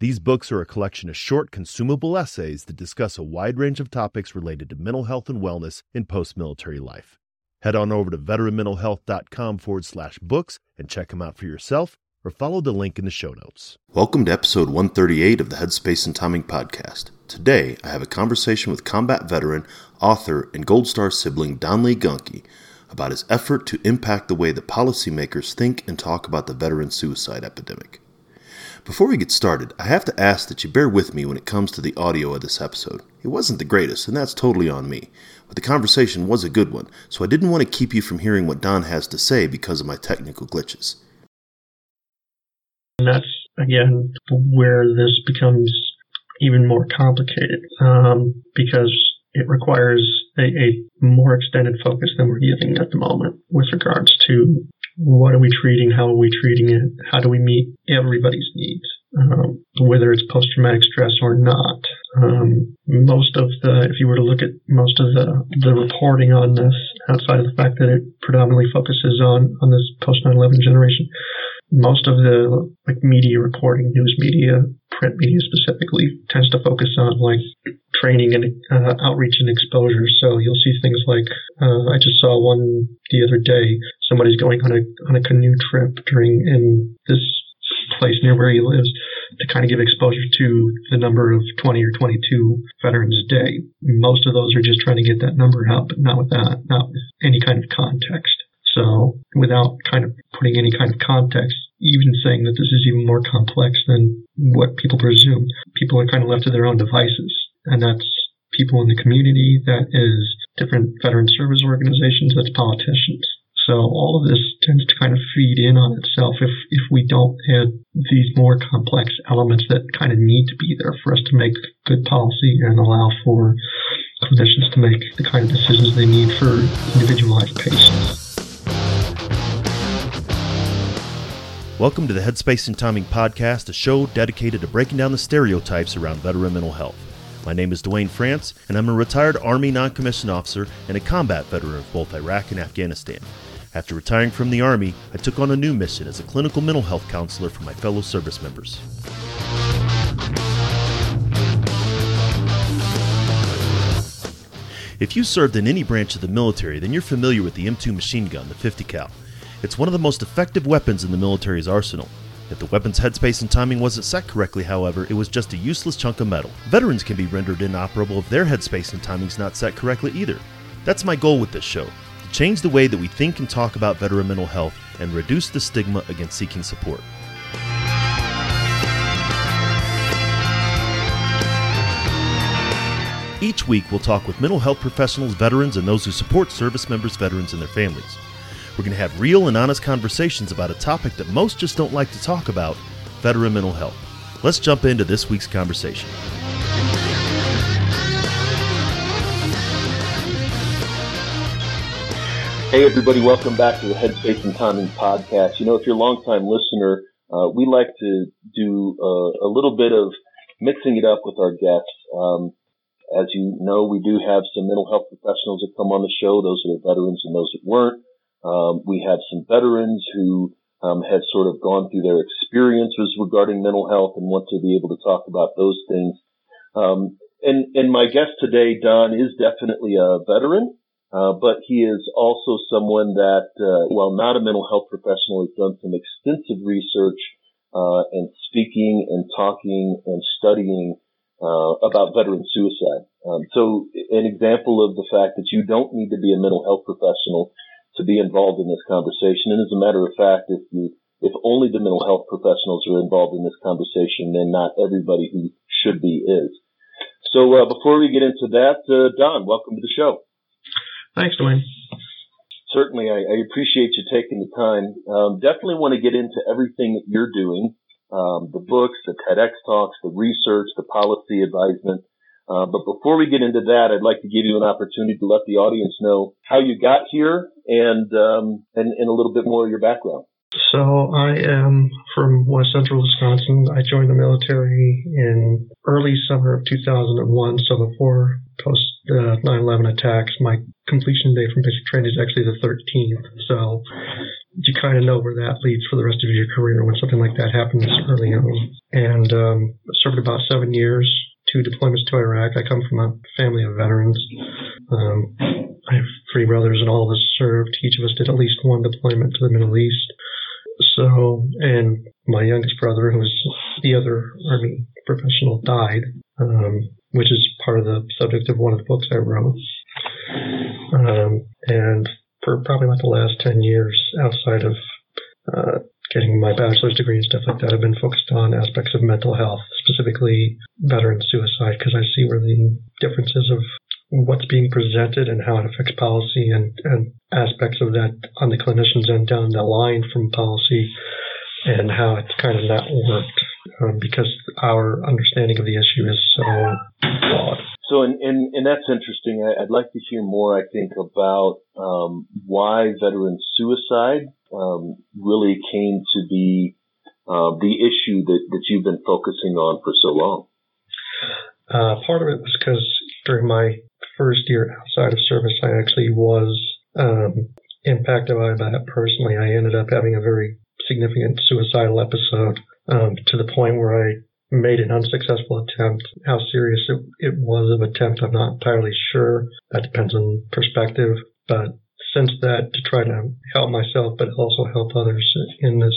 These books are a collection of short, consumable essays that discuss a wide range of topics related to mental health and wellness in post military life. Head on over to veteranmentalhealth.com forward slash books and check them out for yourself or follow the link in the show notes. Welcome to episode 138 of the Headspace and Timing Podcast. Today, I have a conversation with combat veteran, author, and Gold Star sibling Don Lee Gunke about his effort to impact the way that policymakers think and talk about the veteran suicide epidemic. Before we get started, I have to ask that you bear with me when it comes to the audio of this episode. It wasn't the greatest, and that's totally on me. But the conversation was a good one, so I didn't want to keep you from hearing what Don has to say because of my technical glitches. And that's, again, where this becomes even more complicated um, because it requires a, a, more extended focus than we're giving at the moment with regards to what are we treating? How are we treating it? How do we meet everybody's needs? Um, whether it's post traumatic stress or not. Um, most of the, if you were to look at most of the, the reporting on this, outside of the fact that it predominantly focuses on, on this post 9 11 generation, most of the like media reporting, news media, print media specifically, tends to focus on like training and uh, outreach and exposure. So you'll see things like uh, I just saw one the other day. Somebody's going on a on a canoe trip during in this place near where he lives to kind of give exposure to the number of 20 or 22 veterans a day. Most of those are just trying to get that number out, but not with that, not with any kind of context. So without kind of putting any kind of context, even saying that this is even more complex than what people presume, people are kind of left to their own devices. And that's people in the community, that is different veteran service organizations, that's politicians. So all of this tends to kind of feed in on itself if, if we don't add these more complex elements that kind of need to be there for us to make good policy and allow for clinicians to make the kind of decisions they need for individualized patients. Welcome to the Headspace and Timing Podcast, a show dedicated to breaking down the stereotypes around veteran mental health. My name is Duane France, and I'm a retired Army non commissioned officer and a combat veteran of both Iraq and Afghanistan. After retiring from the Army, I took on a new mission as a clinical mental health counselor for my fellow service members. If you served in any branch of the military, then you're familiar with the M2 machine gun, the 50 cal. It's one of the most effective weapons in the military's arsenal. If the weapon's headspace and timing wasn't set correctly, however, it was just a useless chunk of metal. Veterans can be rendered inoperable if their headspace and timing's not set correctly either. That's my goal with this show to change the way that we think and talk about veteran mental health and reduce the stigma against seeking support. Each week, we'll talk with mental health professionals, veterans, and those who support service members, veterans, and their families. We're going to have real and honest conversations about a topic that most just don't like to talk about veteran mental health. Let's jump into this week's conversation. Hey, everybody, welcome back to the Headspace and Timing podcast. You know, if you're a longtime listener, uh, we like to do uh, a little bit of mixing it up with our guests. Um, as you know, we do have some mental health professionals that come on the show. Those that are veterans and those that weren't. Um, we have some veterans who um, have sort of gone through their experiences regarding mental health and want to be able to talk about those things. Um, and, and my guest today, Don, is definitely a veteran, uh, but he is also someone that, uh, while not a mental health professional, has done some extensive research uh, and speaking and talking and studying uh, about veteran suicide. Um, so, an example of the fact that you don't need to be a mental health professional to be involved in this conversation. And as a matter of fact, if you if only the mental health professionals are involved in this conversation, then not everybody who should be is. So uh, before we get into that, uh, Don, welcome to the show. Thanks, Dwayne. Certainly, I, I appreciate you taking the time. Um, definitely want to get into everything that you're doing, um, the books, the TEDx talks, the research, the policy advisement. Uh, but before we get into that, I'd like to give you an opportunity to let the audience know how you got here and, um, and, and a little bit more of your background. So I am from West Central Wisconsin. I joined the military in early summer of 2001, so before post uh, 9/11 attacks. My completion date from basic training is actually the 13th. So you kind of know where that leads for the rest of your career when something like that happens early on. And um, served about seven years, two deployments to Iraq. I come from a family of veterans. Um, I have three brothers, and all of us served. Each of us did at least one deployment to the Middle East. So, and my youngest brother, who was the other Army professional, died, um, which is part of the subject of one of the books I wrote. Um, and for probably like the last 10 years, outside of uh, getting my bachelor's degree and stuff like that, I've been focused on aspects of mental health, specifically veteran suicide, because I see where the differences of what's being presented and how it affects policy and, and aspects of that on the clinicians end down the line from policy and how it's kind of not worked um, because our understanding of the issue is so flawed. So, and, and, and that's interesting. I, would like to hear more, I think, about um, why veteran suicide um, really came to be uh, the issue that, that you've been focusing on for so long. Uh, part of it was because during my first year outside of service, I actually was um, impacted by that personally. I ended up having a very significant suicidal episode um, to the point where I made an unsuccessful attempt. How serious it, it was of attempt, I'm not entirely sure. That depends on perspective. But since that, to try to help myself, but also help others in this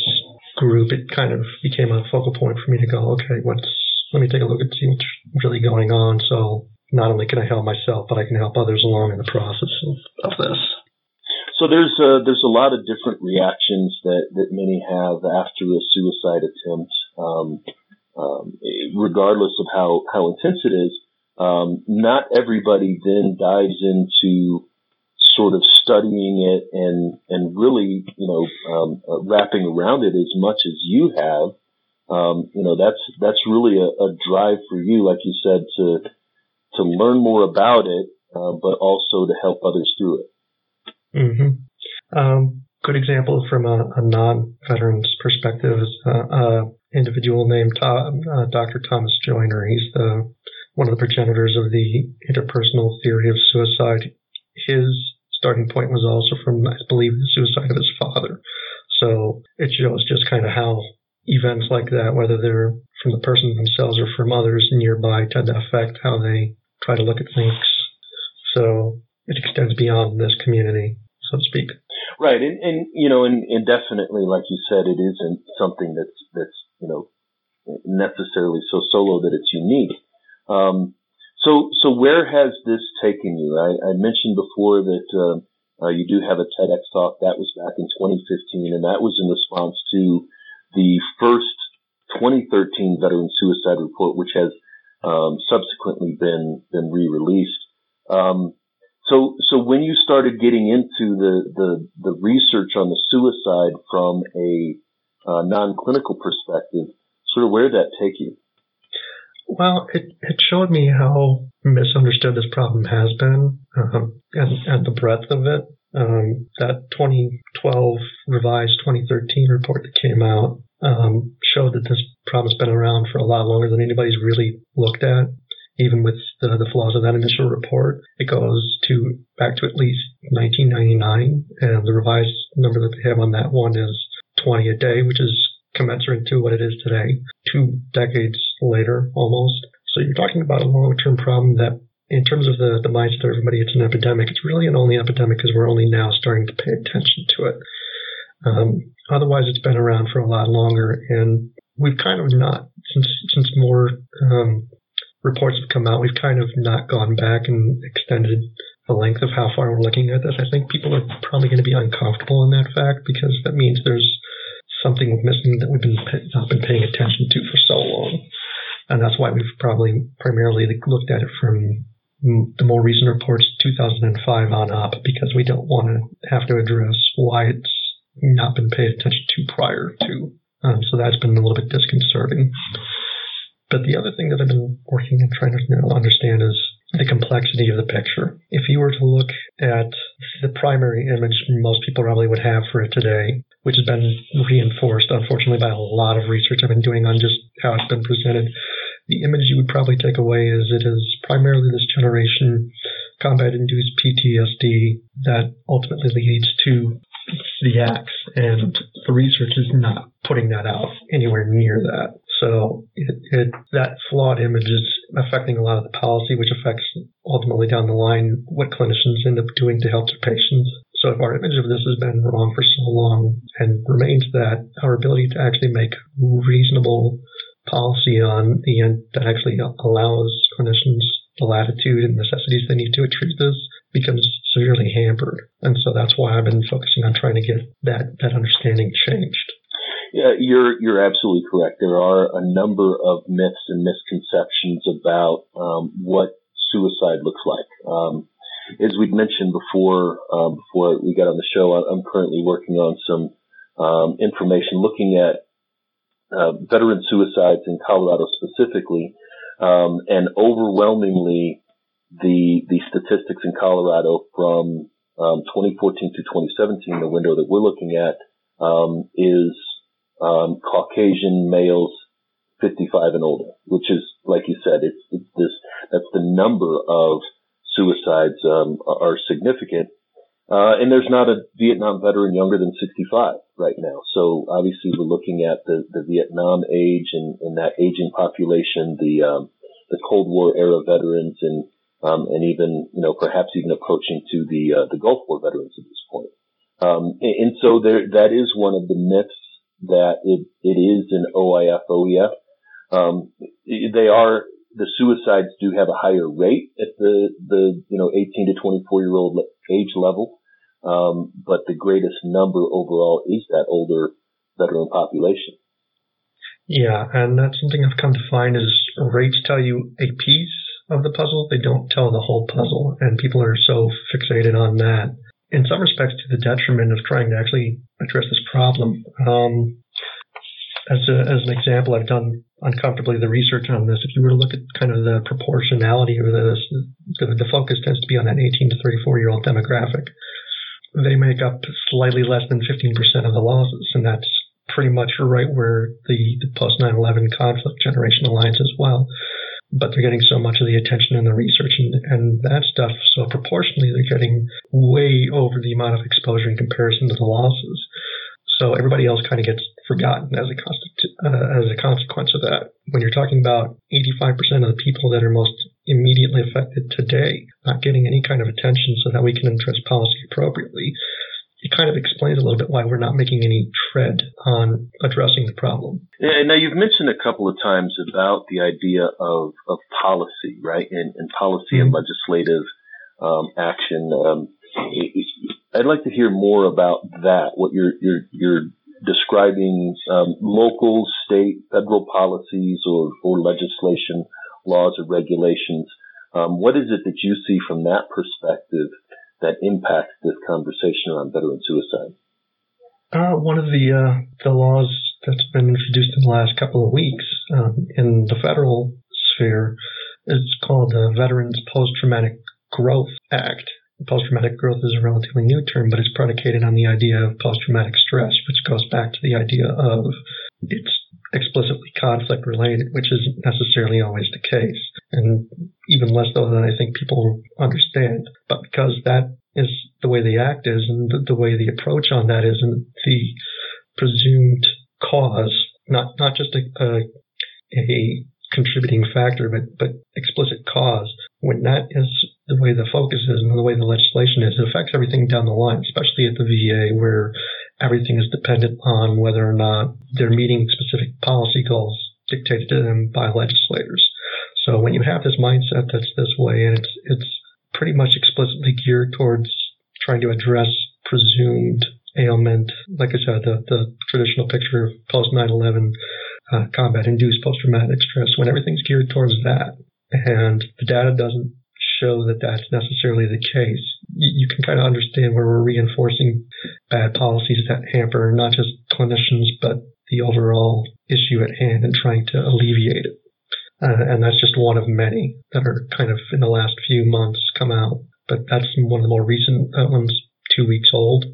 group, it kind of became a focal point for me to go, okay, what's, let me take a look and see what's really going on. So not only can I help myself, but I can help others along in the process of, of this. So there's a, there's a lot of different reactions that, that many have after a suicide attempt, um, um, regardless of how, how intense it is. Um, not everybody then dives into sort of studying it and and really you know um, uh, wrapping around it as much as you have. Um, you know that's that's really a, a, drive for you, like you said, to to learn more about it, uh, but also to help others through it. Mm-hmm. Um, good example from a, a, non-veteran's perspective is an individual named Tom, uh, Dr. Thomas Joiner. He's the one of the progenitors of the interpersonal theory of suicide. His starting point was also from, I believe, the suicide of his father. So it shows just kind of how events like that, whether they're from the person themselves or from others nearby, tend to affect how they try to look at things. So it extends beyond this community, so to speak. Right, and, and you know, and, and definitely, like you said, it isn't something that's that's you know necessarily so solo that it's unique. Um, so, so where has this taken you? I, I mentioned before that uh, uh, you do have a TEDx talk that was back in 2015, and that was in response to the first 2013 veteran suicide report, which has um, subsequently been been re-released. Um, so, so when you started getting into the the, the research on the suicide from a uh, non-clinical perspective, sort of where did that take you? Well, it, it showed me how misunderstood this problem has been um, and, and the breadth of it. Um, that 2012 revised 2013 report that came out um, showed that this problem's been around for a lot longer than anybody's really looked at. Even with the, the flaws of that initial report, it goes to back to at least 1999, and the revised number that they have on that one is 20 a day, which is commensurate to what it is today, two decades later almost. So you're talking about a long-term problem that in terms of the, the mindset of everybody, it's an epidemic. It's really an only epidemic because we're only now starting to pay attention to it. Um, otherwise, it's been around for a lot longer, and we've kind of not since since more um, reports have come out. We've kind of not gone back and extended the length of how far we're looking at this. I think people are probably going to be uncomfortable in that fact because that means there's something we've missing that we've been not been paying attention to for so long, and that's why we've probably primarily looked at it from the more recent reports, 2005 on up, because we don't want to have to address why it's not been paid attention to prior to. Um, so that's been a little bit disconcerting. But the other thing that I've been working and trying to understand is the complexity of the picture. If you were to look at the primary image most people probably would have for it today, which has been reinforced, unfortunately, by a lot of research I've been doing on just how it's been presented, the image you would probably take away is it is primarily this generation combat induced PTSD that ultimately leads to the acts, and the research is not putting that out anywhere near that. So it, it, that flawed image is affecting a lot of the policy, which affects ultimately down the line what clinicians end up doing to help their patients. So if our image of this has been wrong for so long and remains that, our ability to actually make reasonable policy on the end that actually allows clinicians the latitude and necessities they need to treat this becomes severely hampered. And so that's why I've been focusing on trying to get that, that understanding changed. Yeah, you're you're absolutely correct. There are a number of myths and misconceptions about um, what suicide looks like. Um, as we'd mentioned before, um, before we got on the show, I'm currently working on some um, information looking at uh, veteran suicides in Colorado specifically, um, and overwhelmingly the the statistics in Colorado from um, 2014 to 2017, the window that we're looking at, um, is um, Caucasian males 55 and older, which is like you said, it's, it's this that's the number of suicides um, are significant. Uh, and there's not a Vietnam veteran younger than 65 right now. So obviously we're looking at the, the Vietnam age and, and that aging population, the, um, the Cold War era veterans and, um, and even, you know, perhaps even approaching to the, uh, the Gulf War veterans at this point. Um, and, and, so there, that is one of the myths that it, it is an OIF OEF. Um, they are, the suicides do have a higher rate at the, the, you know, 18 to 24 year old age level. Um, but the greatest number overall is that older veteran population. Yeah, and that's something I've come to find is rates tell you a piece of the puzzle. They don't tell the whole puzzle, and people are so fixated on that. In some respects, to the detriment of trying to actually address this problem. Um, as, a, as an example, I've done uncomfortably the research on this. If you were to look at kind of the proportionality of this, the, focus tends to be on that 18 to 34 year old demographic they make up slightly less than 15% of the losses, and that's pretty much right where the, the post 9/11 conflict generation aligns as well. But they're getting so much of the attention and the research and, and that stuff. So proportionally, they're getting way over the amount of exposure in comparison to the losses. So everybody else kind of gets forgotten as a, uh, as a consequence of that. When you're talking about 85% of the people that are most immediately affected today not getting any kind of attention so that we can address policy appropriately, it kind of explains a little bit why we're not making any tread on addressing the problem. Yeah, now you've mentioned a couple of times about the idea of, of policy, right, and, and policy mm-hmm. and legislative um, action. Um, I'd like to hear more about that. What you're you're you're describing um, local, state, federal policies or or legislation, laws or regulations. Um, what is it that you see from that perspective that impacts this conversation around veteran suicide? Uh, one of the uh, the laws that's been introduced in the last couple of weeks um, in the federal sphere is called the Veterans Post Traumatic Growth Act, post-traumatic growth is a relatively new term, but it's predicated on the idea of post-traumatic stress, which goes back to the idea of it's explicitly conflict related, which isn't necessarily always the case, and even less so than I think people understand. But because that is the way the act is, and the, the way the approach on that is, and the presumed cause, not not just a, a, a contributing factor, but but explicit cause, when that is the way the focus is and the way the legislation is, it affects everything down the line, especially at the VA where everything is dependent on whether or not they're meeting specific policy goals dictated to them by legislators. So when you have this mindset that's this way and it's it's pretty much explicitly geared towards trying to address presumed ailment, like I said, the, the traditional picture of post 9/11 uh, combat induced post traumatic stress, when everything's geared towards that and the data doesn't show that that's necessarily the case. You, you can kind of understand where we're reinforcing bad policies that hamper not just clinicians, but the overall issue at hand and trying to alleviate it. Uh, and that's just one of many that are kind of in the last few months come out. But that's one of the more recent. That one's two weeks old.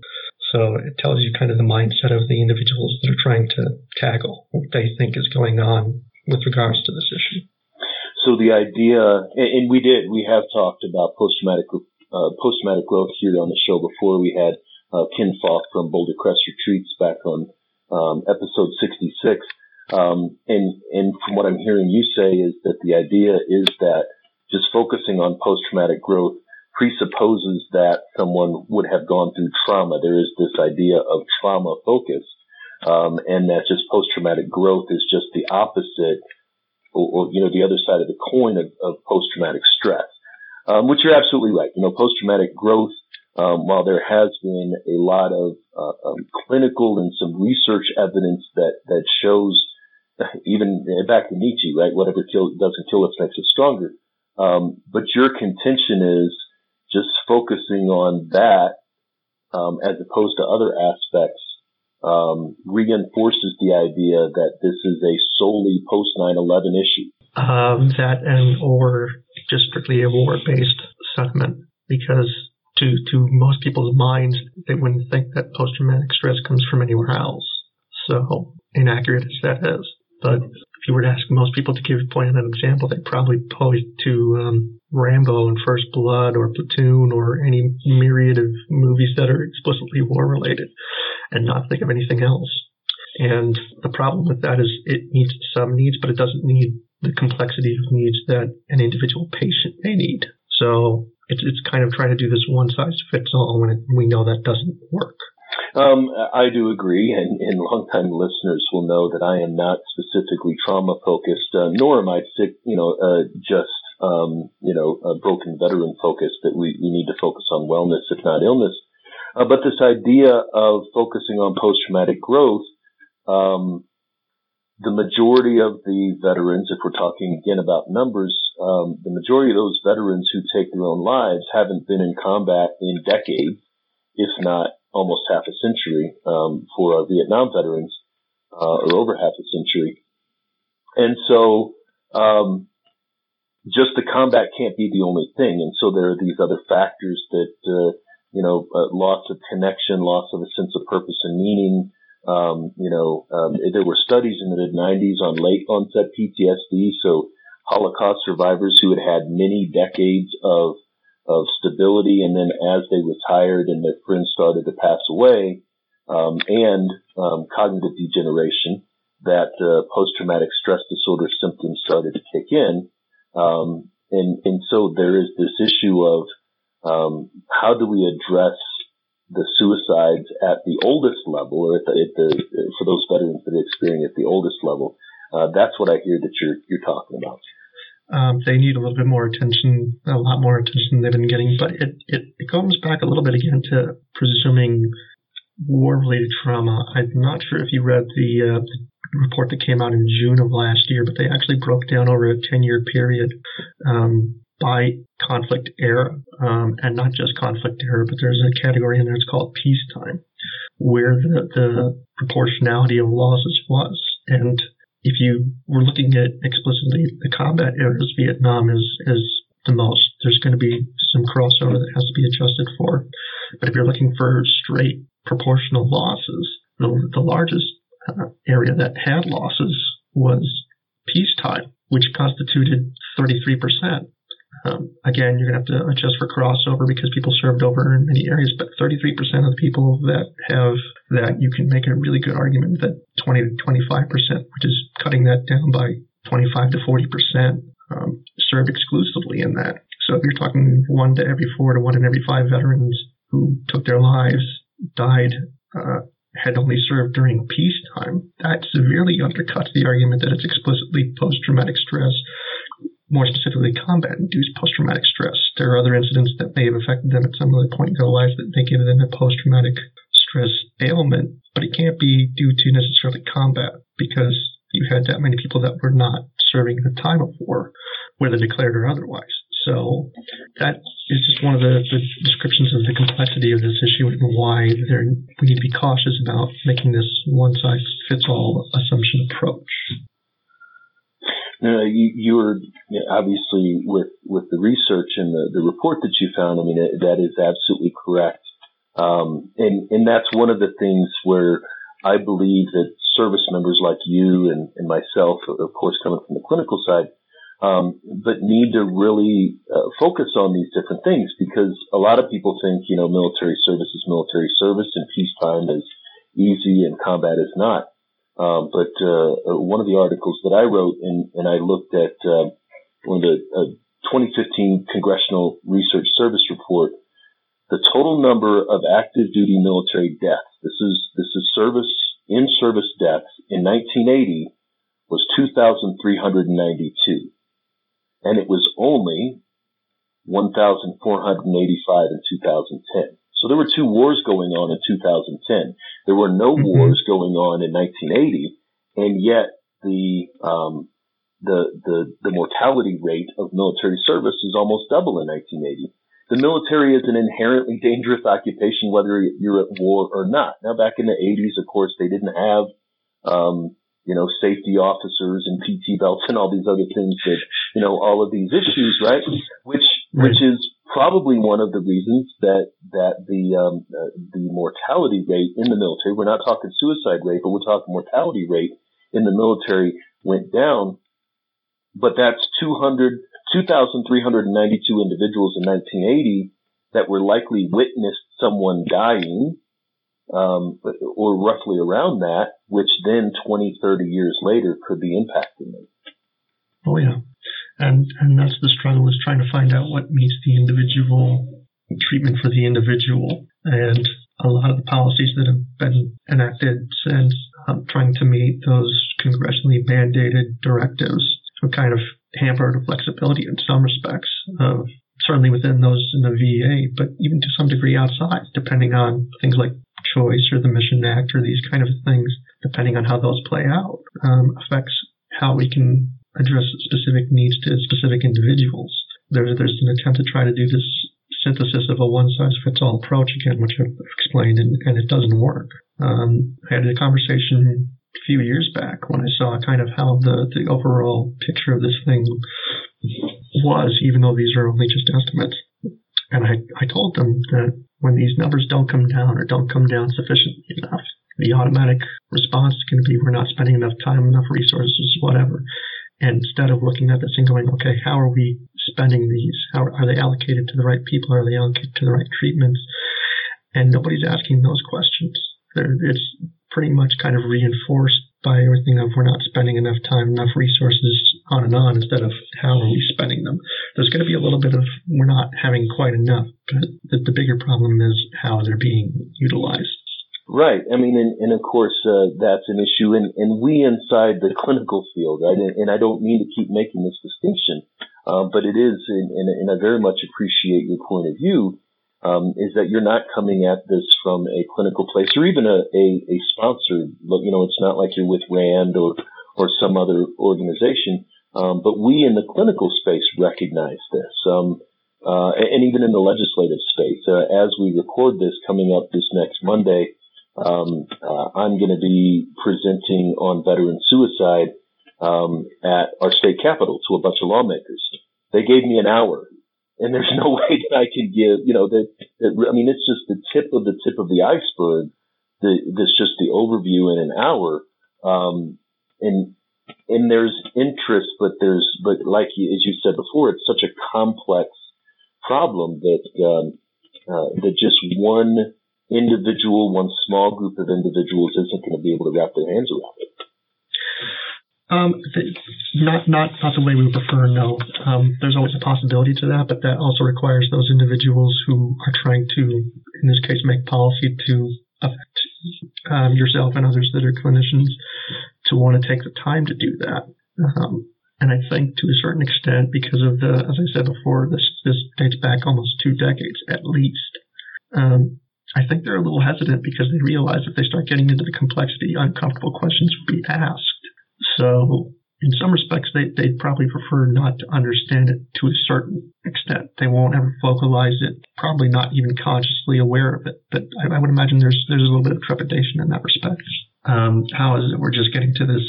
So it tells you kind of the mindset of the individuals that are trying to tackle what they think is going on with regards to this issue. So the idea, and we did, we have talked about post-traumatic uh, post-traumatic growth here on the show before. We had uh, Ken Falke from Boulder Crest Retreats back on um, episode 66. Um, and, and from what I'm hearing you say is that the idea is that just focusing on post-traumatic growth presupposes that someone would have gone through trauma. There is this idea of trauma focus, um, and that just post-traumatic growth is just the opposite, or, or you know, the other side of the coin of, of post-traumatic stress. Um, which you're absolutely right. You know, post-traumatic growth, um, while there has been a lot of uh, um, clinical and some research evidence that that shows, even back to Nietzsche, right? Whatever kill, doesn't kill us makes us stronger. Um, but your contention is just focusing on that um, as opposed to other aspects um, reinforces the idea that this is a solely post 9/11 issue. Um, that and or just strictly a war-based sentiment, because to to most people's minds, they wouldn't think that post-traumatic stress comes from anywhere else. So inaccurate as that is, but if you were to ask most people to give point an example, they'd probably point to um, Rambo and First Blood or Platoon or any myriad of movies that are explicitly war related and not think of anything else. And the problem with that is it meets some needs, but it doesn't need the complexity of needs that an individual patient may need. So it's, it's kind of trying to do this one size fits all when it, we know that doesn't work. Um, I do agree, and, and longtime listeners will know that I am not specifically trauma focused, uh, nor am I sick, you know, uh, just um, you know, a broken veteran focused. That we, we need to focus on wellness, if not illness. Uh, but this idea of focusing on post traumatic growth, um, the majority of the veterans, if we're talking again about numbers, um, the majority of those veterans who take their own lives haven't been in combat in decades, if not almost half a century um, for our Vietnam veterans, uh, or over half a century. And so, um, just the combat can't be the only thing. And so there are these other factors that, uh, you know, uh, loss of connection, loss of a sense of purpose and meaning. Um, you know, um, there were studies in the mid 90s on late onset PTSD. So Holocaust survivors who had had many decades of of stability. And then as they retired and their friends started to pass away, um, and um, cognitive degeneration, that uh, post-traumatic stress disorder symptoms started to kick in. Um, and, and so there is this issue of um, how do we address the suicides at the oldest level, or at the, at the for those veterans that are experiencing at the oldest level. Uh, that's what I hear that you're you're talking about. Um, they need a little bit more attention, a lot more attention than they've been getting. But it, it, it comes back a little bit again to presuming war related trauma. I'm not sure if you read the, uh, the, report that came out in June of last year, but they actually broke down over a 10 year period um, by conflict era, um, and not just conflict era, but there's a category in there it's called peacetime, where the, the proportionality of losses was. And if you were looking at explicitly the combat areas, Vietnam is, is the most. There's going to be some crossover that has to be adjusted for. But if you're looking for straight proportional losses, the, the largest uh, area that had losses was peacetime, which constituted 33%. Um, again, you're going to have to adjust for crossover because people served over in many areas, but 33% of the people that have that, you can make a really good argument that 20 to 25%, which is cutting that down by 25 to 40%, um, served exclusively in that. So if you're talking one to every four to one in every five veterans who took their lives, died, uh, had only served during peacetime, that severely undercuts the argument that it's explicitly post-traumatic stress more specifically combat induced post traumatic stress. There are other incidents that may have affected them at some other point in their life that may give them a post traumatic stress ailment, but it can't be due to necessarily combat because you had that many people that were not serving the time of war, whether declared or otherwise. So that is just one of the, the descriptions of the complexity of this issue and why there, we need to be cautious about making this one size fits all assumption approach. No, you, you were you know, obviously with with the research and the, the report that you found. I mean, it, that is absolutely correct, um, and and that's one of the things where I believe that service members like you and, and myself, of course, coming from the clinical side, um, but need to really uh, focus on these different things because a lot of people think, you know, military service is military service and peacetime is easy and combat is not. Um, but uh, uh one of the articles that I wrote and, and I looked at uh, one of the uh, 2015 Congressional Research Service report, the total number of active duty military deaths. This is this is service in service deaths in 1980 was 2,392 and it was only 1,485 in 2010. So there were two wars going on in 2010. There were no mm-hmm. wars going on in 1980, and yet the um, the the the mortality rate of military service is almost double in 1980. The military is an inherently dangerous occupation, whether you're at war or not. Now, back in the 80s, of course, they didn't have um, you know, safety officers and PT belts and all these other things that, you know, all of these issues, right? Which, which is probably one of the reasons that, that the, um, uh, the mortality rate in the military, we're not talking suicide rate, but we're talking mortality rate in the military went down. But that's 200, 2,392 individuals in 1980 that were likely witnessed someone dying um, or roughly around that, which then 20, 30 years later could be impacting them. Oh yeah, and and that's the struggle is trying to find out what meets the individual treatment for the individual, and a lot of the policies that have been enacted since um, trying to meet those congressionally mandated directives have kind of hampered the flexibility in some respects of certainly within those in the VA, but even to some degree outside, depending on things like choice or the Mission Act or these kind of things, depending on how those play out, um, affects how we can address specific needs to specific individuals. There, there's an attempt to try to do this synthesis of a one size fits all approach again, which I've explained, and, and it doesn't work. Um, I had a conversation a few years back when I saw kind of how the, the overall picture of this thing was, even though these are only just estimates. And I, I told them that when these numbers don't come down or don't come down sufficiently enough, the automatic response is going to be we're not spending enough time, enough resources, whatever. Instead of looking at this and going, okay, how are we spending these? How are they allocated to the right people? Are they allocated to the right treatments? And nobody's asking those questions. It's pretty much kind of reinforced by everything of we're not spending enough time, enough resources on and on instead of how are we spending them. There's going to be a little bit of we're not having quite enough, but the, the bigger problem is how they're being utilized. Right. I mean, and, and of course, uh, that's an issue. And, and we inside the clinical field, right? And, and I don't mean to keep making this distinction, uh, but it is, and, and, I very much appreciate your point of view, um, is that you're not coming at this from a clinical place or even a, a, a sponsored, you know, it's not like you're with RAND or, or some other organization. Um, but we in the clinical space recognize this, um, uh, and even in the legislative space. Uh, as we record this, coming up this next Monday, um, uh, I'm going to be presenting on veteran suicide um, at our state capitol to a bunch of lawmakers. They gave me an hour, and there's no way that I can give. You know, that, that I mean, it's just the tip of the tip of the iceberg. The, that's just the overview in an hour. Um, and and there's interest, but there's, but like as you said before, it's such a complex problem that, um, uh, that just one individual, one small group of individuals isn't going to be able to wrap their hands around it. Um, not not not the way we prefer. No, um, there's always a possibility to that, but that also requires those individuals who are trying to, in this case, make policy to affect um, yourself and others that are clinicians to want to take the time to do that. Um, and I think to a certain extent, because of the, as I said before, this this dates back almost two decades at least. Um, I think they're a little hesitant because they realize if they start getting into the complexity, uncomfortable questions will be asked. So in some respects, they, they'd probably prefer not to understand it to a certain extent. They won't ever vocalize it, probably not even consciously aware of it. But I, I would imagine there's there's a little bit of trepidation in that respect. Um, how is it we're just getting to this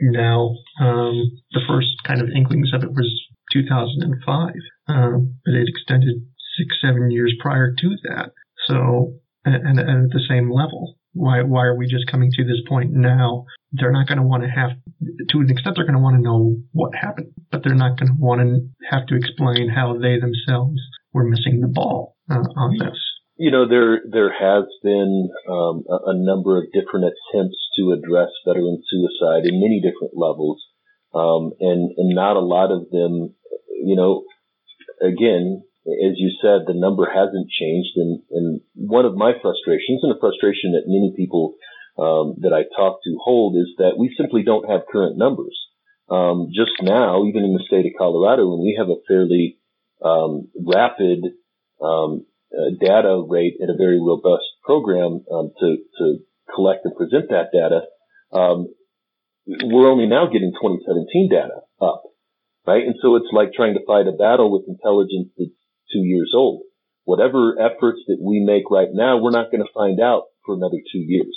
now. Um, the first kind of inklings of it was 2005, um, but it extended six, seven years prior to that. So, and, and at the same level. Why, why are we just coming to this point now? They're not going to want to have, to an extent, they're going to want to know what happened, but they're not going to want to have to explain how they themselves were missing the ball uh, on this. You know, there there has been um, a, a, number of different attempts to address veteran suicide in many different levels, um, and and not a lot of them. You know, again, as you said, the number hasn't changed. And, and one of my frustrations, and a frustration that many people um, that I talk to hold, is that we simply don't have current numbers. Um, just now, even in the state of Colorado, when we have a fairly um, rapid um, uh, data rate and a very robust program um, to, to collect and present that data, um, we're only now getting 2017 data up right? And so it's like trying to fight a battle with intelligence that's two years old. Whatever efforts that we make right now, we're not going to find out for another two years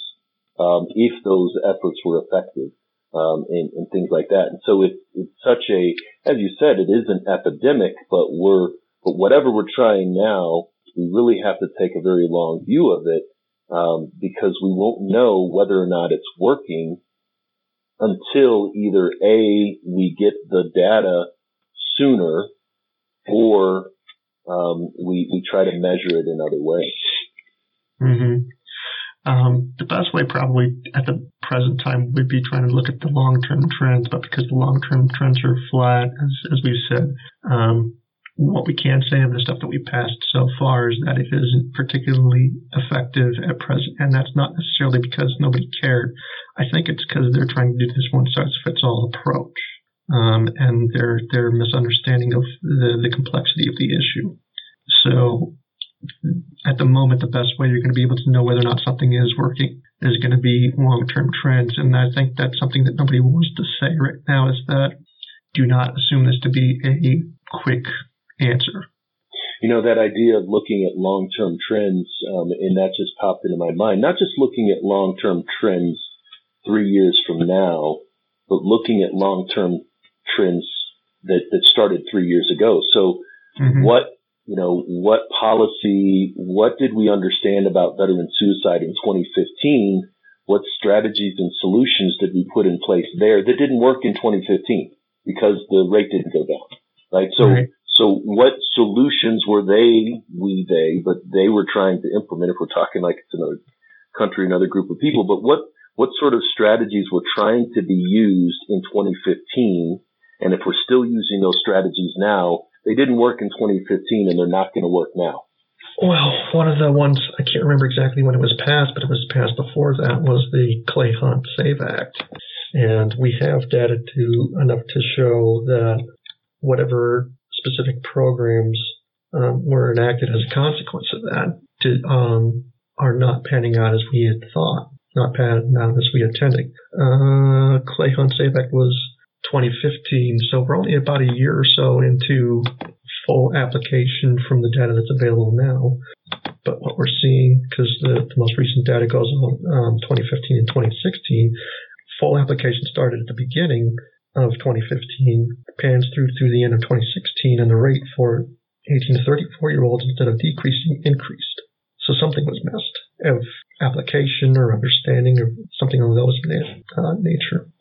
um, if those efforts were effective um, and, and, things like that. And so it, it's such a, as you said, it is an epidemic, but we're, but whatever we're trying now, we really have to take a very long view of it um, because we won't know whether or not it's working until either a we get the data sooner or um, we, we try to measure it in other ways. Mm-hmm. Um, the best way probably at the present time would be trying to look at the long-term trends, but because the long-term trends are flat, as, as we've said, um, what we can say of the stuff that we passed so far is that it isn't particularly effective at present, and that's not necessarily because nobody cared. I think it's because they're trying to do this one-size-fits-all approach um, and their their misunderstanding of the, the complexity of the issue. So at the moment, the best way you're going to be able to know whether or not something is working is going to be long-term trends. And I think that's something that nobody wants to say right now is that do not assume this to be a quick answer. You know, that idea of looking at long-term trends, um, and that just popped into my mind, not just looking at long-term trends three years from now, but looking at long-term trends that, that started three years ago. So mm-hmm. what, you know, what policy, what did we understand about veteran suicide in 2015? What strategies and solutions did we put in place there that didn't work in 2015 because the rate didn't go down, right? So, right. so what solutions were they, we, they, but they were trying to implement if we're talking like it's another country, another group of people, but what, what sort of strategies were trying to be used in 2015 and if we're still using those strategies now, they didn't work in 2015 and they're not going to work now. Well, one of the ones, I can't remember exactly when it was passed, but it was passed before that, was the Clay Hunt SAVE Act. And we have data to enough to show that whatever specific programs um, were enacted as a consequence of that um, are not panning out as we had thought, not panning out as we intended. Uh, Clay Hunt SAVE Act was 2015. So we're only about a year or so into full application from the data that's available now. But what we're seeing, because the, the, most recent data goes on um, 2015 and 2016, full application started at the beginning of 2015, pans through through the end of 2016, and the rate for 18 to 34 year olds instead of decreasing increased. So something was missed of application or understanding or something of those uh, nature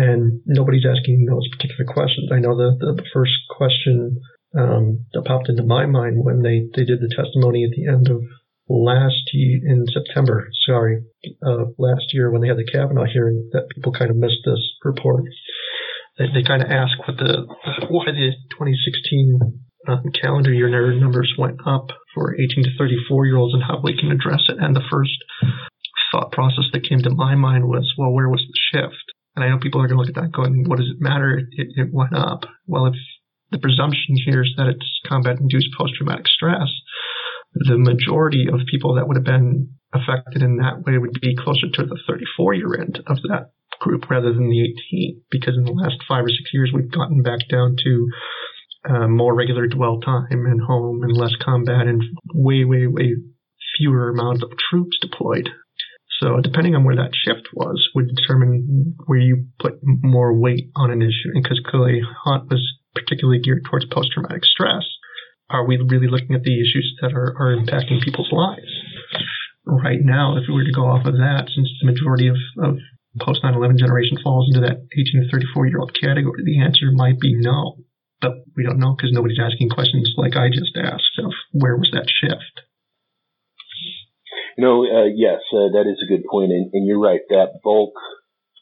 and nobody's asking those particular questions. I know the, the first question um, that popped into my mind when they, they did the testimony at the end of last year in September, sorry, uh, last year when they had the Kavanaugh hearing that people kind of missed this report. They, they kind of asked what the why the 2016 um, calendar year numbers went up for 18 to 34 year olds and how we can address it. And the first thought process that came to my mind was, well, where was the shift? And I know people are going to look at that going, what does it matter? It, it went up. Well, if the presumption here is that it's combat induced post traumatic stress, the majority of people that would have been affected in that way would be closer to the 34 year end of that group rather than the 18, because in the last five or six years, we've gotten back down to uh, more regular dwell time and home and less combat and way, way, way fewer amounts of troops deployed. So depending on where that shift was would determine where you put more weight on an issue. And because Clay Hunt was particularly geared towards post-traumatic stress, are we really looking at the issues that are, are impacting people's lives? Right now, if we were to go off of that, since the majority of, of post 9/11 generation falls into that 18 to 34 year old category, the answer might be no. But we don't know because nobody's asking questions like I just asked of where was that shift. No, uh, yes, uh, that is a good point, and, and you're right. That bulk,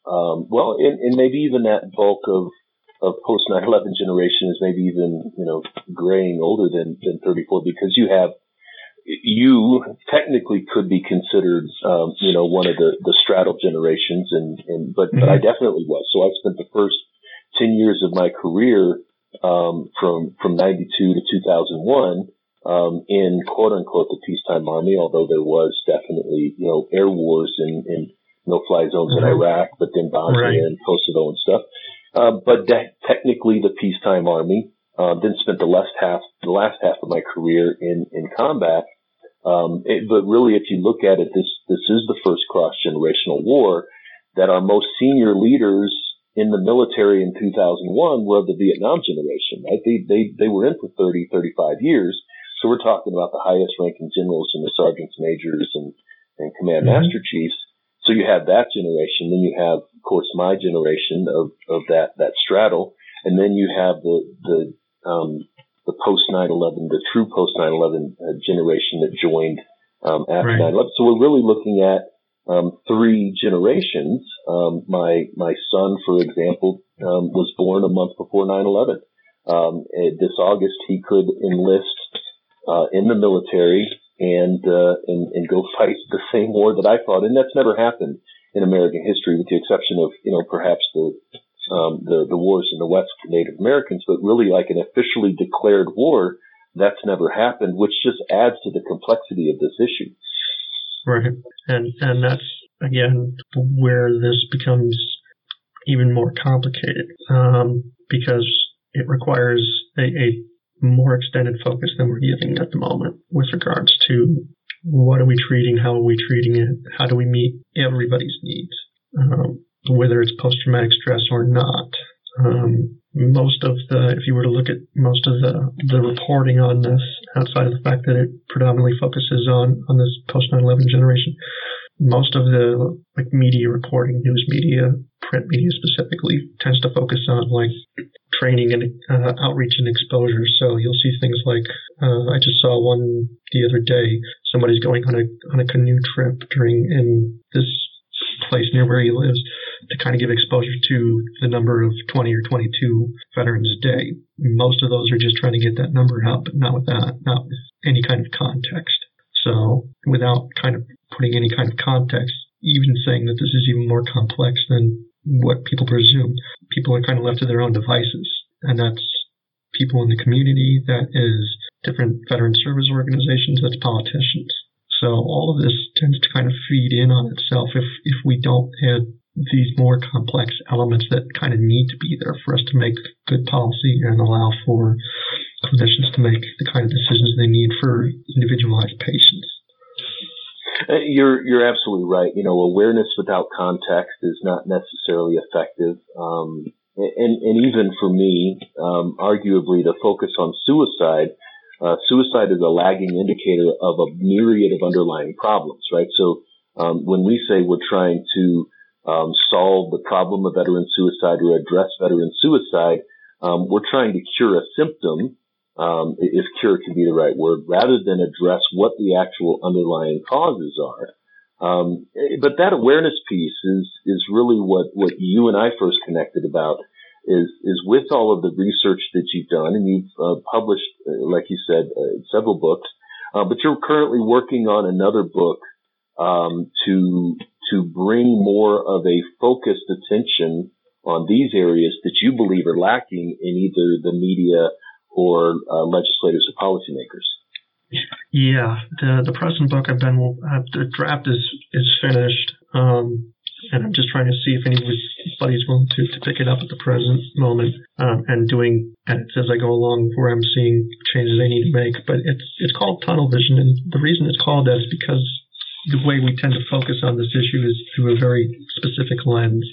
um, well, and, and, maybe even that bulk of of post 9/11 generation is maybe even you know graying older than than 34 because you have you technically could be considered um, you know one of the the straddle generations, and and but mm-hmm. but I definitely was. So I spent the first 10 years of my career um, from from 92 to 2001 um, in quote unquote the peacetime army, although there was definitely, you know, air wars and, and no fly zones in Iraq, but then Bosnia right. and Kosovo and stuff. Uh, but de- technically the peacetime army, uh, then spent the last half, the last half of my career in, in combat. Um, it, but really, if you look at it, this, this is the first cross generational war that our most senior leaders in the military in 2001 were of the Vietnam generation, right? They, they, they were in for 30, 35 years so we're talking about the highest ranking generals and the sergeants majors and, and command mm-hmm. master chiefs. So you have that generation. Then you have, of course, my generation of, of that, that straddle. And then you have the, the, um, the post 9-11, the true post 9-11 uh, generation that joined, um, after right. 9-11. So we're really looking at, um, three generations. Um, my, my son, for example, um, was born a month before 9-11. Um, this August, he could enlist uh, in the military and, uh, and and go fight the same war that I fought, and that's never happened in American history, with the exception of you know perhaps the um, the the wars in the West for Native Americans, but really like an officially declared war, that's never happened, which just adds to the complexity of this issue. Right, and and that's again where this becomes even more complicated um, because it requires a, a more extended focus than we're giving at the moment with regards to what are we treating, how are we treating it, how do we meet everybody's needs, um, whether it's post traumatic stress or not. Um, most of the, if you were to look at most of the, the reporting on this, outside of the fact that it predominantly focuses on, on this post 9-11 generation, most of the like media reporting, news media, print media specifically, tends to focus on like training and uh, outreach and exposure. So you'll see things like uh, I just saw one the other day. Somebody's going on a on a canoe trip during in this place near where he lives to kind of give exposure to the number of 20 or 22 veterans a day. Most of those are just trying to get that number up, but not with that, not with any kind of context. So without kind of putting any kind of context, even saying that this is even more complex than what people presume. People are kind of left to their own devices, and that's people in the community, that is different veteran service organizations, that's politicians. So all of this tends to kind of feed in on itself if, if we don't add these more complex elements that kind of need to be there for us to make good policy and allow for clinicians to make the kind of decisions they need for individualized patients. Uh, you're you're absolutely right. You know, awareness without context is not necessarily effective. Um, and and even for me, um, arguably, to focus on suicide, uh, suicide is a lagging indicator of a myriad of underlying problems, right? So um, when we say we're trying to um, solve the problem of veteran suicide or address veteran suicide, um, we're trying to cure a symptom um, if cure can be the right word, rather than address what the actual underlying causes are. Um, but that awareness piece is is really what what you and I first connected about is is with all of the research that you've done, and you've uh, published, uh, like you said, uh, several books. Uh, but you're currently working on another book um, to to bring more of a focused attention on these areas that you believe are lacking in either the media or uh, legislators or policymakers? Yeah, the the present book I've been uh, the draft is is finished, um, and I'm just trying to see if anybody's willing to, to pick it up at the present moment um, and doing edits as I go along where I'm seeing changes I need to make. But it's it's called tunnel vision, and the reason it's called that is because the way we tend to focus on this issue is through a very specific lens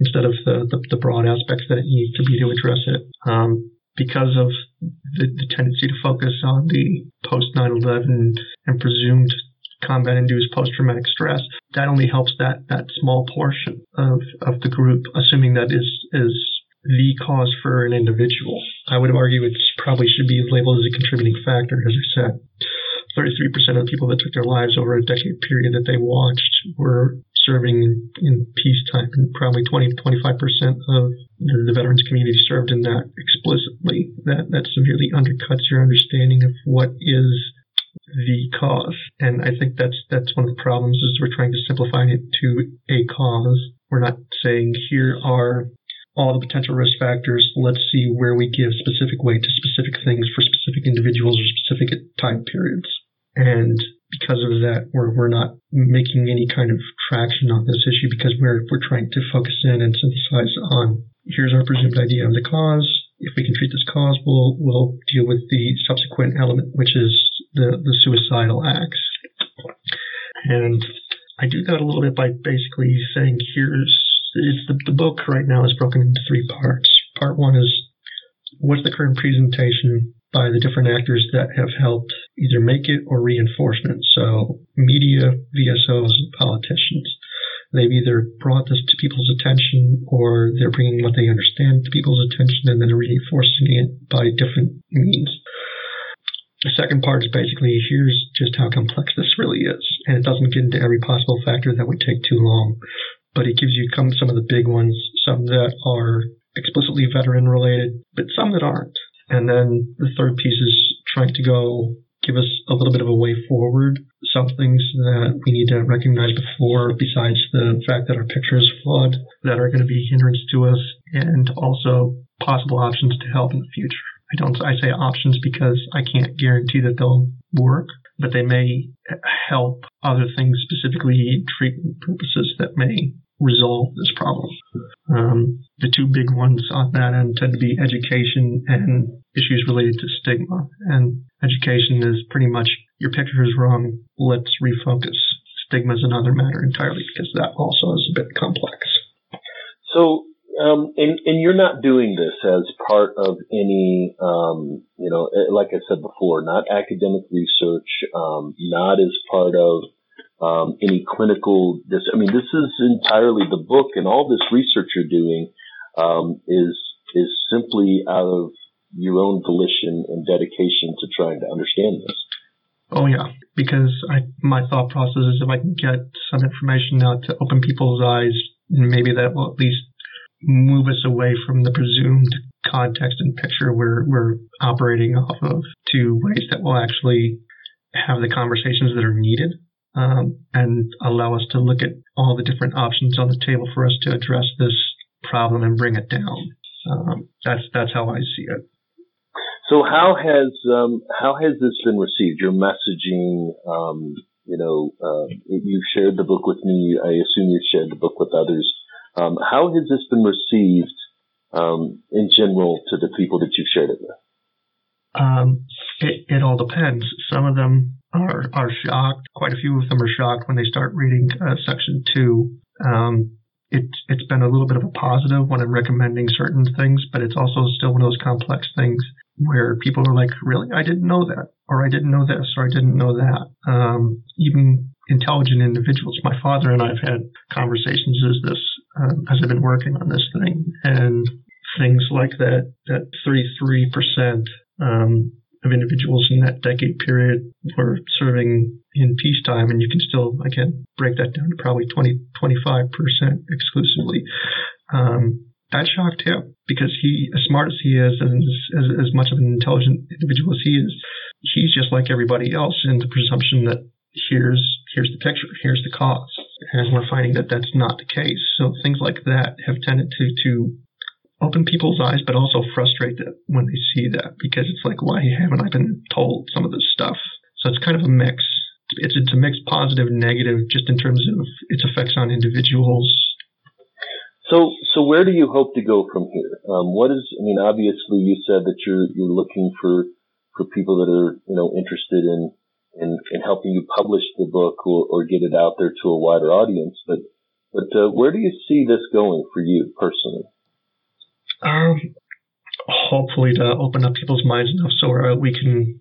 instead of the, the, the broad aspects that it needs to be to address it. Um, because of the, the, tendency to focus on the post 9/11 and presumed combat induced post traumatic stress, that only helps that that small portion of, of the group, assuming that is is the cause for an individual. I would argue it probably should be labeled as a contributing factor, as I said. 33% of the people that took their lives over a decade period that they watched were serving in, peacetime, and probably 20 to 25% of the, the, veterans community served in that explicitly. That, that severely undercuts your understanding of what is the cause. And I think that's that's one of the problems is we're trying to simplify it to a cause. We're not saying here are all the potential risk factors. Let's see where we give specific weight to specific things for specific individuals or specific time periods. And because of that, we're, we're not making any kind of traction on this issue because we're, we're trying to focus in and synthesize on here's our presumed idea of the cause. If we can treat this cause, we'll, we'll deal with the subsequent element, which is the, the suicidal acts. And I do that a little bit by basically saying here's it's the, the book right now is broken into three parts. Part one is what's the current presentation by the different actors that have helped either make it or reinforcement. So media, VSOs, politicians. They've either brought this to people's attention or they're bringing what they understand to people's attention and then reinforcing it by different means. The second part is basically here's just how complex this really is. And it doesn't get into every possible factor that would take too long but it gives you some of the big ones, some that are explicitly veteran related, but some that aren't. And then the third piece is trying to go give us a little bit of a way forward, some things that we need to recognize before, besides the fact that our picture is flawed, that are going to be hindrance to us, and also possible options to help in the future. I don't I say options because I can't guarantee that they'll work, but they may help other things, specifically treatment purposes that may resolve this problem. Um, the two big ones on that end tend to be education and issues related to stigma. And education is pretty much your picture is wrong, let's refocus. Stigma is another matter entirely because that also is a bit complex. So, um, and, and you're not doing this as part of any, um, you know, like I said before, not academic research, um, not as part of um, any clinical. This, I mean, this is entirely the book, and all this research you're doing um, is is simply out of your own volition and dedication to trying to understand this. Oh yeah, because I, my thought process is if I can get some information out to open people's eyes, maybe that will at least move us away from the presumed context and picture we're we're operating off of to ways that will actually have the conversations that are needed um, and allow us to look at all the different options on the table for us to address this problem and bring it down. Um, that's that's how I see it. So how has um, how has this been received? Your messaging, um, you know, uh, you shared the book with me. I assume you've shared the book with others. Um, how has this been received um, in general to the people that you've shared it with? Um, it, it all depends. Some of them are are shocked. Quite a few of them are shocked when they start reading uh, section two. Um, it's it's been a little bit of a positive when I'm recommending certain things, but it's also still one of those complex things where people are like, "Really, I didn't know that," or "I didn't know this," or "I didn't know that." Um, even intelligent individuals. My father and I have had conversations as this um, as I've been working on this thing, and things like that. That 33 percent um, of individuals in that decade period were serving in peacetime, and you can still, again, break that down to probably 20, 25% exclusively. Um, that shocked him because he, as smart as he is, and as, as much of an intelligent individual as he is, he's just like everybody else in the presumption that here's here's the picture, here's the cause, and we're finding that that's not the case. So things like that have tended to to open people's eyes, but also frustrate them when they see that because it's like, why haven't I been told some of this stuff? So it's kind of a mix. It's it's a mix, positive, negative, just in terms of its effects on individuals. So so where do you hope to go from here? Um, what is? I mean, obviously, you said that you're you're looking for for people that are you know interested in in, in helping you publish the book or, or get it out there to a wider audience. But but uh, where do you see this going for you personally? Um, hopefully to open up people's minds enough so uh, we can.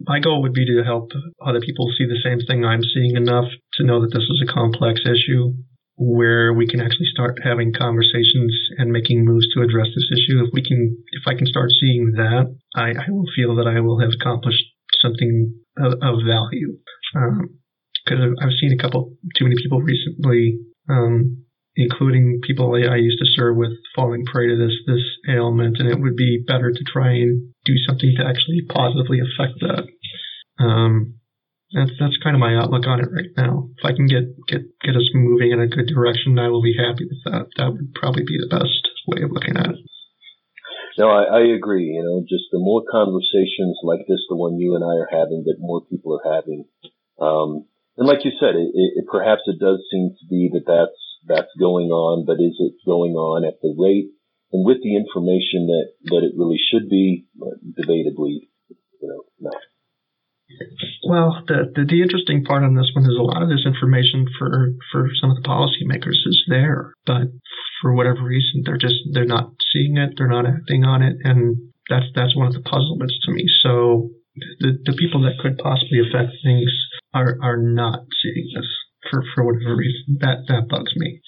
My goal would be to help other people see the same thing I'm seeing enough to know that this is a complex issue where we can actually start having conversations and making moves to address this issue. If we can, if I can start seeing that, I, I will feel that I will have accomplished something of, of value. Because um, I've seen a couple too many people recently, um, including people I, used to serve with, falling prey to this this ailment, and it would be better to try and do something to actually positively affect that. Um, that's that's kind of my outlook on it right now. If I can get get get us moving in a good direction, I will be happy with that. That would probably be the best way of looking at it. No, I, I agree. You know, just the more conversations like this, the one you and I are having, that more people are having. Um, and like you said, it, it, perhaps it does seem to be that that's that's going on, but is it going on at the rate and with the information that that it really should be? Debatably, you know, no. Well, the, the, the interesting part on this one is a lot of this information for for some of the policymakers is there, but for whatever reason they're just they're not seeing it, they're not acting on it, and that's that's one of the puzzlements to me. So the the people that could possibly affect things are are not seeing this for for whatever reason. That that bugs me,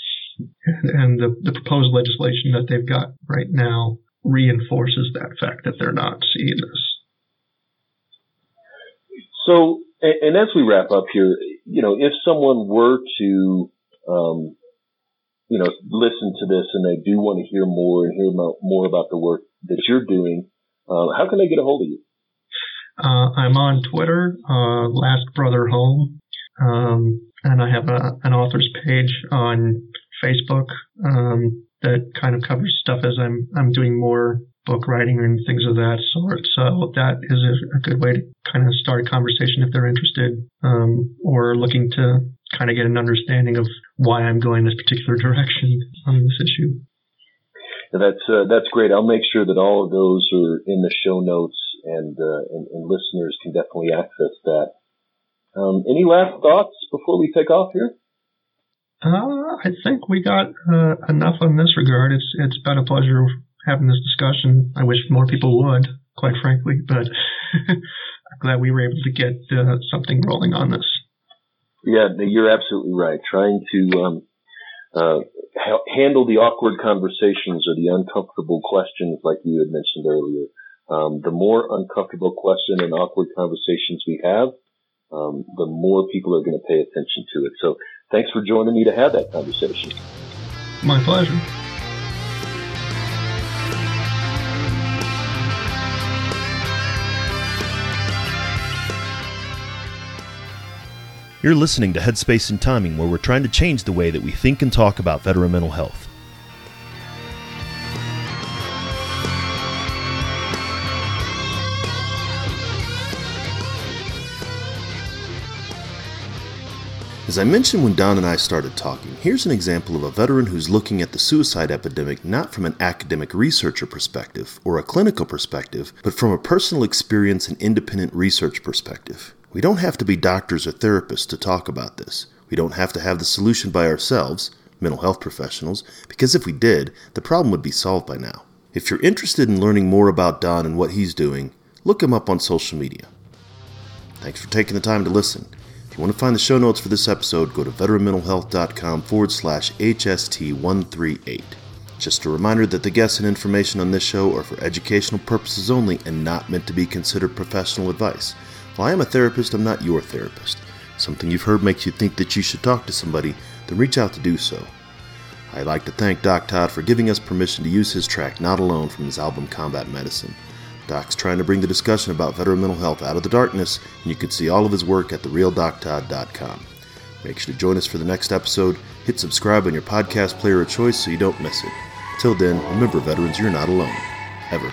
and, and the the proposed legislation that they've got right now reinforces that fact that they're not seeing this. So, and, and, as we wrap up here, you know, if someone were to, um, you know, listen to this and they do want to hear more and hear more about the work that you're doing, uh, how can they get a hold of you? Uh, I'm on Twitter, uh, Last Brother Home, um, and I have a, an author's page on Facebook um, that kind of covers stuff as I'm I'm doing more book writing and things of that sort. So that is a, a good way to kind of start a conversation if they're interested um, or looking to kind of get an understanding of why I'm going this particular direction on this issue. That's uh, that's great. I'll make sure that all of those are in the show notes, and uh, and, and, listeners can definitely access that. Um, any last thoughts before we take off here? Uh, I think we got uh, enough on this regard. It's it's been a pleasure having this discussion. I wish more people would, quite frankly, but I'm glad we were able to get uh, something rolling on this. Yeah, you're absolutely right. Trying to um, uh, ha- handle the awkward conversations or the uncomfortable questions, like you had mentioned earlier. Um, the more uncomfortable question and awkward conversations we have, um, the more people are going to pay attention to it. So, thanks for joining me to have that conversation. My pleasure. You're listening to Headspace and Timing, where we're trying to change the way that we think and talk about veteran mental health. As I mentioned when Don and I started talking, here's an example of a veteran who's looking at the suicide epidemic not from an academic researcher perspective or a clinical perspective, but from a personal experience and independent research perspective. We don't have to be doctors or therapists to talk about this. We don't have to have the solution by ourselves, mental health professionals, because if we did, the problem would be solved by now. If you're interested in learning more about Don and what he's doing, look him up on social media. Thanks for taking the time to listen. If you want to find the show notes for this episode, go to veteranmentalhealth.com forward slash HST138. Just a reminder that the guests and information on this show are for educational purposes only and not meant to be considered professional advice. While I am a therapist, I'm not your therapist. Something you've heard makes you think that you should talk to somebody, then reach out to do so. I'd like to thank Doc Todd for giving us permission to use his track Not Alone from his album Combat Medicine. Doc's trying to bring the discussion about veteran mental health out of the darkness, and you can see all of his work at therealdoctodd.com. Make sure to join us for the next episode. Hit subscribe on your podcast player of choice so you don't miss it. Till then, remember, veterans, you're not alone. Ever.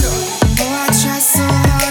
I try so hard.